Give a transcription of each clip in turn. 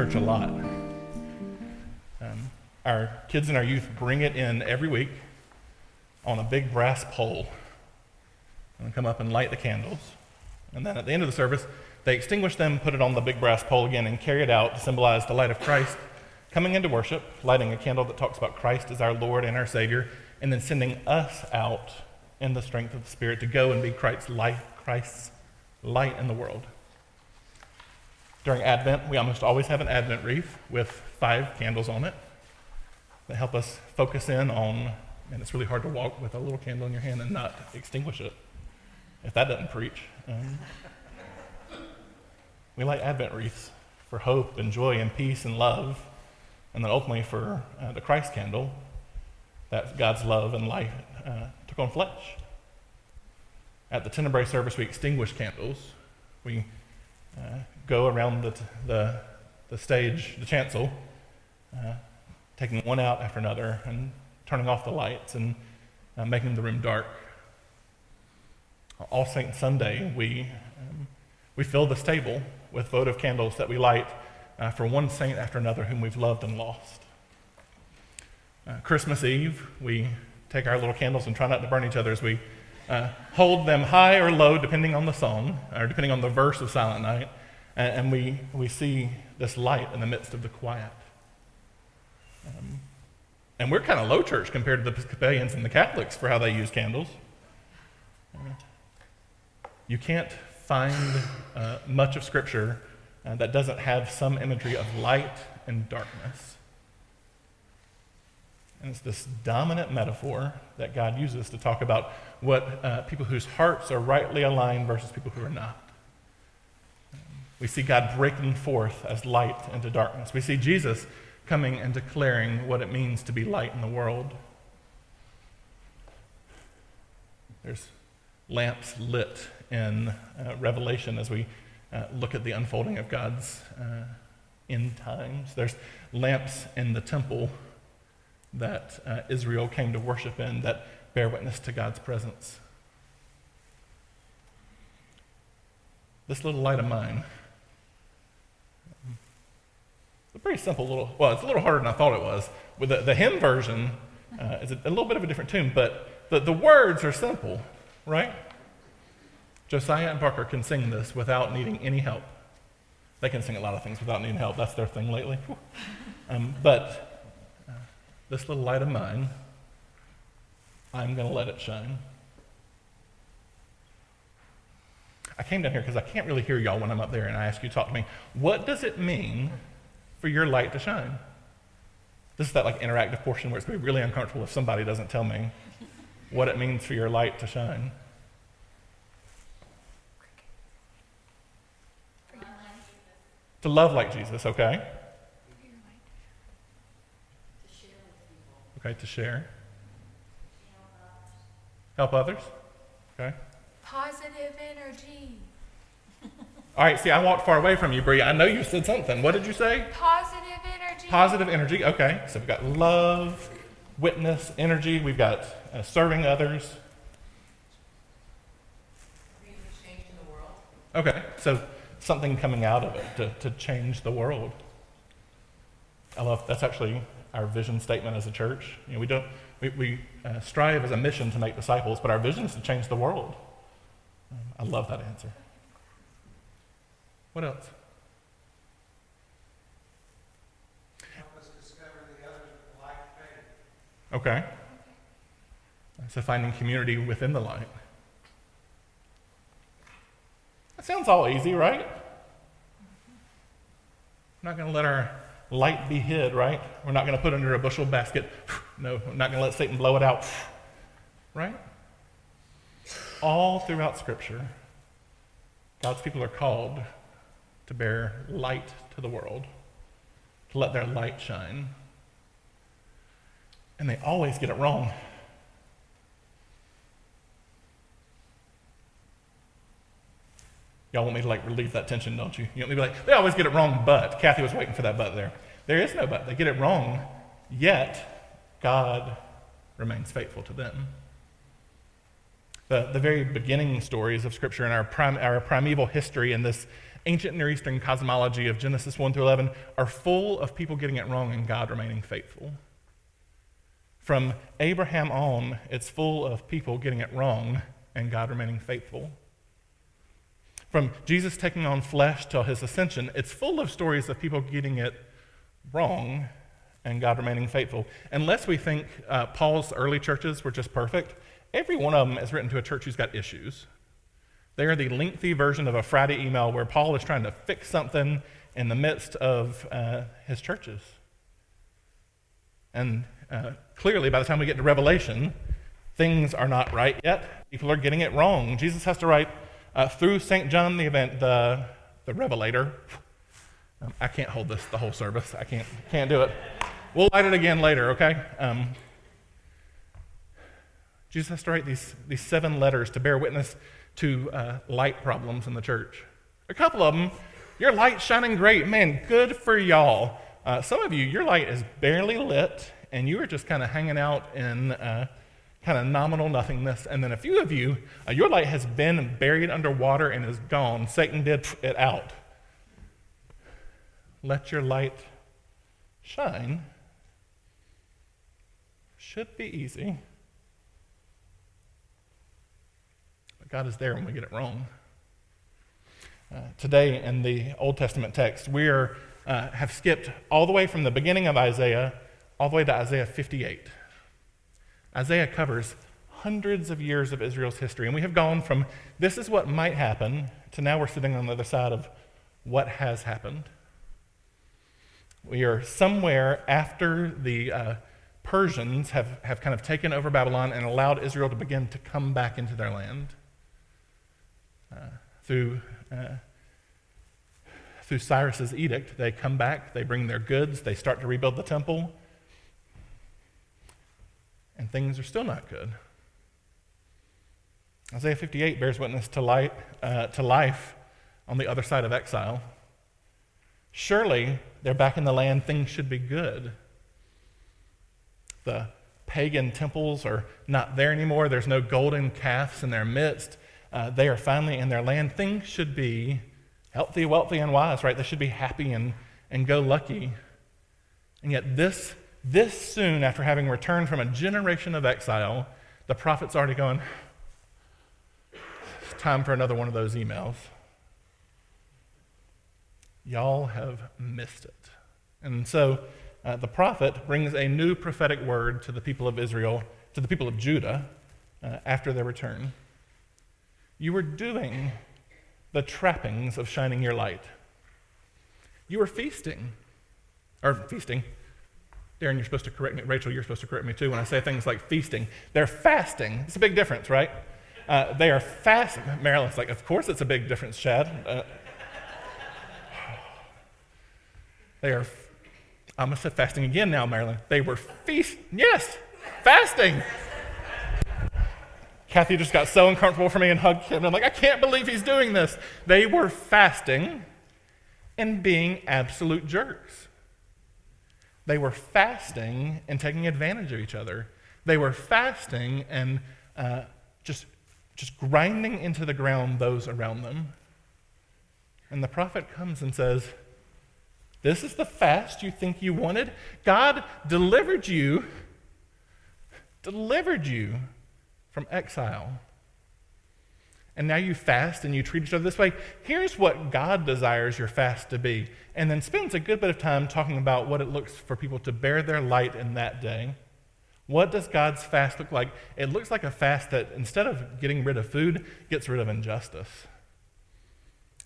Church a lot. Um, our kids and our youth bring it in every week on a big brass pole and come up and light the candles. And then at the end of the service, they extinguish them, put it on the big brass pole again, and carry it out to symbolize the light of Christ coming into worship, lighting a candle that talks about Christ as our Lord and our Savior, and then sending us out in the strength of the Spirit to go and be Christ's light, Christ's light in the world. During Advent, we almost always have an Advent wreath with five candles on it that help us focus in on, and it's really hard to walk with a little candle in your hand and not extinguish it, if that doesn't preach. Um, we light Advent wreaths for hope and joy and peace and love, and then ultimately for uh, the Christ candle, that God's love and life uh, took on flesh. At the Tenebrae service, we extinguish candles. We uh, go around the, the, the, stage, the chancel, uh, taking one out after another and turning off the lights and uh, making the room dark. All Saints Sunday, we, um, we fill this table with votive candles that we light uh, for one saint after another whom we've loved and lost. Uh, Christmas Eve, we take our little candles and try not to burn each other as we uh, hold them high or low, depending on the song, or depending on the verse of Silent Night, and, and we, we see this light in the midst of the quiet. Um, and we're kind of low church compared to the Episcopalians and the Catholics for how they use candles. You can't find uh, much of Scripture uh, that doesn't have some imagery of light and darkness. And it's this dominant metaphor that God uses to talk about what uh, people whose hearts are rightly aligned versus people who are not. We see God breaking forth as light into darkness. We see Jesus coming and declaring what it means to be light in the world. There's lamps lit in uh, Revelation as we uh, look at the unfolding of God's uh, end times. There's lamps in the temple that uh, Israel came to worship in that bear witness to God's presence. This little light of mine, it's a pretty simple little, well, it's a little harder than I thought it was. With the, the hymn version, uh, it's a, a, little bit of a different tune, but the, the words are simple, right? Josiah and Parker can sing this without needing any help. They can sing a lot of things without needing help. That's their thing lately. Um, but this little light of mine, I'm going to let it shine. I came down here because I can't really hear y'all when I'm up there and I ask you to talk to me. What does it mean for your light to shine? This is that like interactive portion where it's going to be really uncomfortable if somebody doesn't tell me what it means for your light to shine. To love like Jesus, okay? Okay, to share. Help others. Okay. Positive energy. All right, see, I walked far away from you, Brie. I know you said something. What did you say? Positive energy. Positive energy. Okay, so we've got love, witness, energy. We've got uh, serving others. Okay, so something coming out of it to, to change the world. I love that's actually our vision statement as a church. You know, we don't we, we uh, strive as a mission to make disciples, but our vision is to change the world. Um, I love that answer. What else? Okay. So finding community within the light. That sounds all easy, right? I'm not going to let our light be hid, right? We're not going to put under a bushel basket. No, we're not going to let Satan blow it out, right? All throughout Scripture, God's people are called to bear light to the world, to let their light shine. And they always get it wrong. Y'all want me to like relieve that tension, don't you? You want me to be like, they always get it wrong, but. Kathy was waiting for that but there. There is no but. They get it wrong, yet God remains faithful to them. The, the very beginning stories of Scripture and our, prim, our primeval history in this ancient Near Eastern cosmology of Genesis 1 through 11 are full of people getting it wrong and God remaining faithful. From Abraham on, it's full of people getting it wrong and God remaining faithful. From Jesus taking on flesh till his ascension, it's full of stories of people getting it wrong and God remaining faithful. Unless we think uh, Paul's early churches were just perfect, every one of them is written to a church who's got issues. They are the lengthy version of a Friday email where Paul is trying to fix something in the midst of uh, his churches. And uh, clearly, by the time we get to Revelation, things are not right yet. People are getting it wrong. Jesus has to write uh, through St. John the event, the, the Revelator. Um, I can't hold this the whole service. I can't, can't do it. We'll light it again later, okay? Um, Jesus has to write these, these seven letters to bear witness to uh, light problems in the church. A couple of them, your light's shining great. Man, good for y'all. Uh, some of you, your light is barely lit, and you are just kind of hanging out in uh, kind of nominal nothingness. And then a few of you, uh, your light has been buried under water and is gone. Satan did it out. Let your light shine. Should be easy. But God is there when we get it wrong. Uh, today in the Old Testament text, we are, uh, have skipped all the way from the beginning of Isaiah all the way to Isaiah 58. Isaiah covers hundreds of years of Israel's history, and we have gone from this is what might happen to now we're sitting on the other side of what has happened. We are somewhere after the uh, Persians have, have kind of taken over Babylon and allowed Israel to begin to come back into their land. Through, uh, through Cyrus's edict, they come back, they bring their goods, they start to rebuild the temple, and things are still not good. Isaiah 58 bears witness to, light, uh, to life on the other side of exile. Surely they're back in the land, things should be good. The pagan temples are not there anymore, there's no golden calves in their midst. Uh, they are finally in their land. Things should be healthy, wealthy, and wise, right? They should be happy and, and go lucky. And yet, this, this soon after having returned from a generation of exile, the prophet's already going, time for another one of those emails. Y'all have missed it. And so uh, the prophet brings a new prophetic word to the people of Israel, to the people of Judah, uh, after their return. You were doing the trappings of shining your light. You were feasting, or feasting. Darren, you're supposed to correct me. Rachel, you're supposed to correct me too when I say things like feasting. They're fasting. It's a big difference, right? Uh, they are fasting. Marilyn's like, of course it's a big difference, Chad. Uh, they are, I'm going to say fasting again now, Marilyn. They were feast, yes, fasting. Kathy just got so uncomfortable for me and hugged him. And I'm like, I can't believe he's doing this. They were fasting and being absolute jerks. They were fasting and taking advantage of each other. They were fasting and uh, just, just grinding into the ground those around them. And the prophet comes and says, This is the fast you think you wanted? God delivered you, delivered you from exile. And now you fast and you treat each other this way. Here's what God desires your fast to be. And then spends a good bit of time talking about what it looks for people to bear their light in that day. What does God's fast look like? It looks like a fast that, instead of getting rid of food, gets rid of injustice.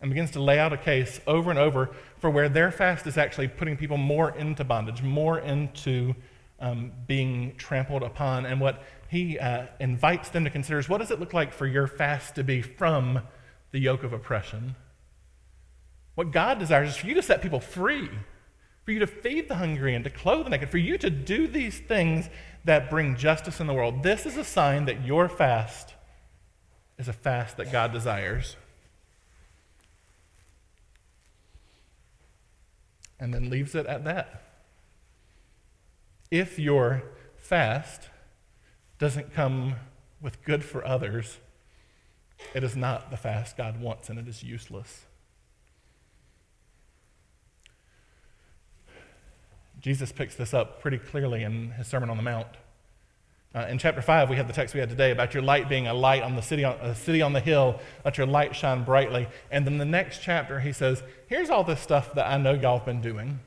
And begins to lay out a case over and over for where their fast is actually putting people more into bondage, more into um, being trampled upon. And what he uh, invites them to consider is what does it look like for your fast to be from the yoke of oppression. What God desires is for you to set people free, for you to feed the hungry and to clothe the naked, for you to do these things that bring justice in the world. This is a sign that your fast is a fast that God desires. And then leaves it at that. If your fast doesn't come with good for others, it is not the fast God wants and it is useless. Jesus picks this up pretty clearly in his Sermon on the Mount. Uh, in chapter 5, we have the text we had today about your light being a light on the city on, a city on the hill. Let your light shine brightly. And then the next chapter, he says, Here's all this stuff that I know y'all have been doing.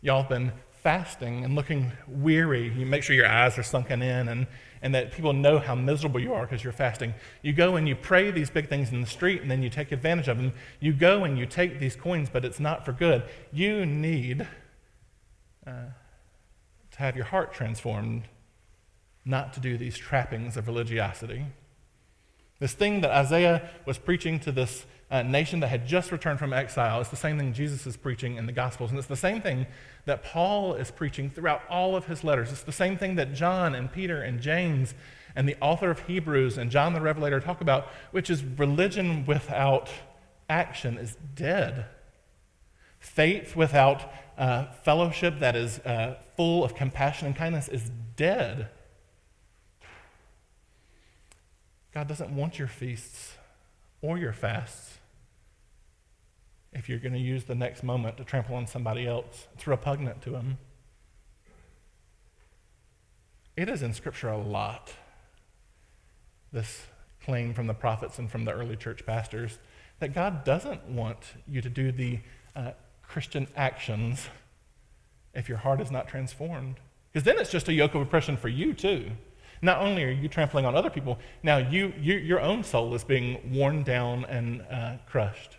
Y'all have been fasting and looking weary. You make sure your eyes are sunken in and, and that people know how miserable you are because you're fasting. You go and you pray these big things in the street and then you take advantage of them. You go and you take these coins, but it's not for good. You need. Uh, to have your heart transformed, not to do these trappings of religiosity. This thing that Isaiah was preaching to this uh, nation that had just returned from exile is the same thing Jesus is preaching in the Gospels. And it's the same thing that Paul is preaching throughout all of his letters. It's the same thing that John and Peter and James and the author of Hebrews and John the Revelator talk about, which is religion without action is dead. Faith without uh, fellowship that is uh, full of compassion and kindness is dead. God doesn't want your feasts or your fasts if you're going to use the next moment to trample on somebody else. It's repugnant to Him. It is in Scripture a lot, this claim from the prophets and from the early church pastors, that God doesn't want you to do the uh, Christian actions if your heart is not transformed. Because then it's just a yoke of oppression for you, too. Not only are you trampling on other people, now you, you your own soul is being worn down and uh, crushed.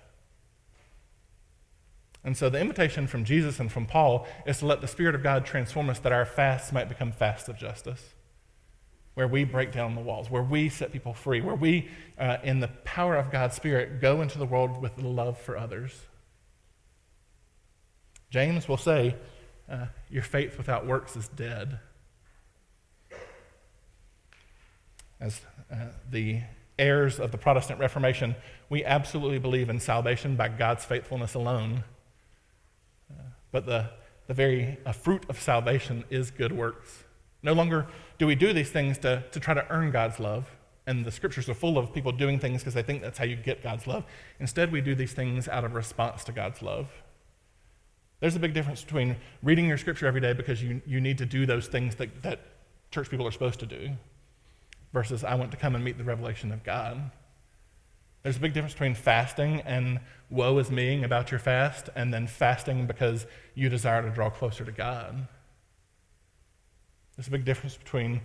And so the invitation from Jesus and from Paul is to let the Spirit of God transform us that our fasts might become fasts of justice, where we break down the walls, where we set people free, where we, uh, in the power of God's Spirit, go into the world with love for others. James will say, uh, Your faith without works is dead. As uh, the heirs of the Protestant Reformation, we absolutely believe in salvation by God's faithfulness alone. Uh, but the, the very uh, fruit of salvation is good works. No longer do we do these things to, to try to earn God's love. And the scriptures are full of people doing things because they think that's how you get God's love. Instead, we do these things out of response to God's love. There's a big difference between reading your scripture every day because you, you need to do those things that, that church people are supposed to do versus I want to come and meet the revelation of God. There's a big difference between fasting and woe is me about your fast and then fasting because you desire to draw closer to God. There's a big difference between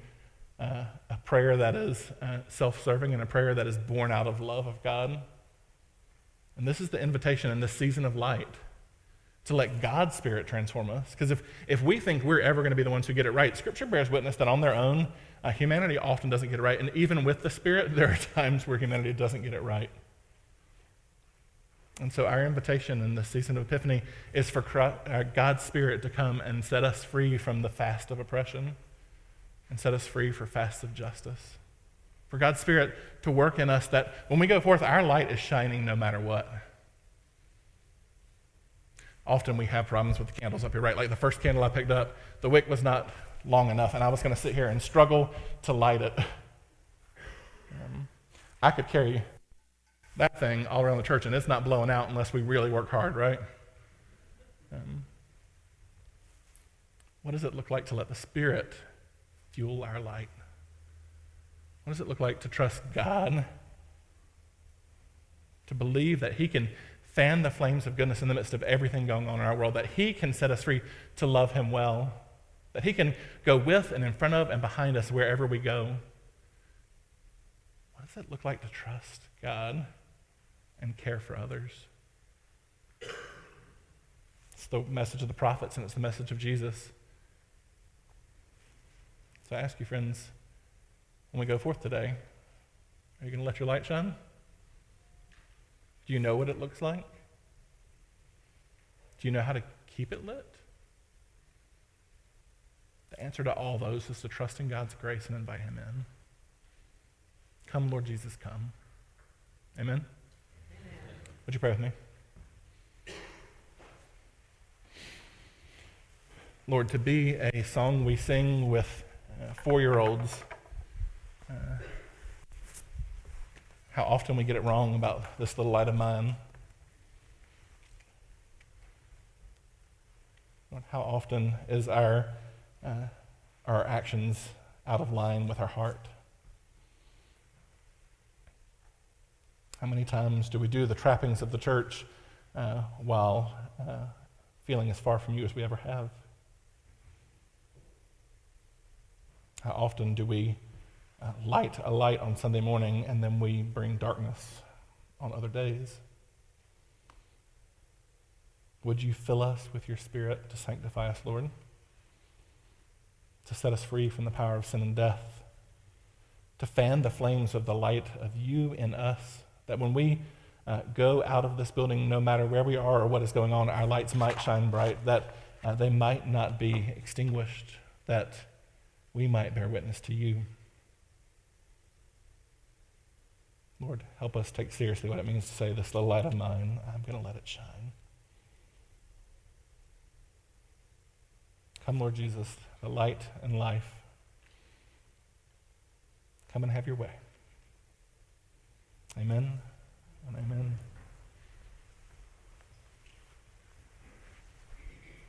uh, a prayer that is uh, self serving and a prayer that is born out of love of God. And this is the invitation in this season of light to let God's Spirit transform us. Because if, if we think we're ever going to be the ones who get it right, Scripture bears witness that on their own, uh, humanity often doesn't get it right. And even with the Spirit, there are times where humanity doesn't get it right. And so, our invitation in this season of Epiphany is for uh, God's Spirit to come and set us free from the fast of oppression and set us free for fast of justice. For God's Spirit to work in us that when we go forth, our light is shining no matter what often we have problems with the candles up here, right? Like the first candle I picked up, the wick was not long enough, and I was going to sit here and struggle to light it. Um, I could carry that thing all around the church, and it's not blowing out unless we really work hard, right? Um, what does it look like to let the Spirit fuel our light? What does it look like to trust God? To believe that He can fan the flames of goodness in the midst of everything going on in our world, that He can set us free to love Him well, that He can go with and in front of and behind us wherever we go. What does it look like to trust God and care for others? It's the message of the prophets and it's the message of Jesus. So I ask you, friends, when we go forth today, are you going to let your light shine? Do you know what it looks like? Do you know how to keep it lit? Answer to all those is to trust in God's grace and invite Him in. Come, Lord Jesus, come. Amen? Amen. Would you pray with me? Lord, to be a song we sing with uh, four year olds, uh, how often we get it wrong about this little light of mine. Lord, how often is our, uh, our actions out of line with our heart? How many times do we do the trappings of the church uh, while uh, feeling as far from you as we ever have? How often do we uh, light a light on Sunday morning and then we bring darkness on other days? Would you fill us with your Spirit to sanctify us, Lord? To set us free from the power of sin and death? To fan the flames of the light of you in us? That when we uh, go out of this building, no matter where we are or what is going on, our lights might shine bright, that uh, they might not be extinguished, that we might bear witness to you. Lord, help us take seriously what it means to say, This little light of mine, I'm going to let it shine. Come, Lord Jesus, the light and life. Come and have your way. Amen and amen.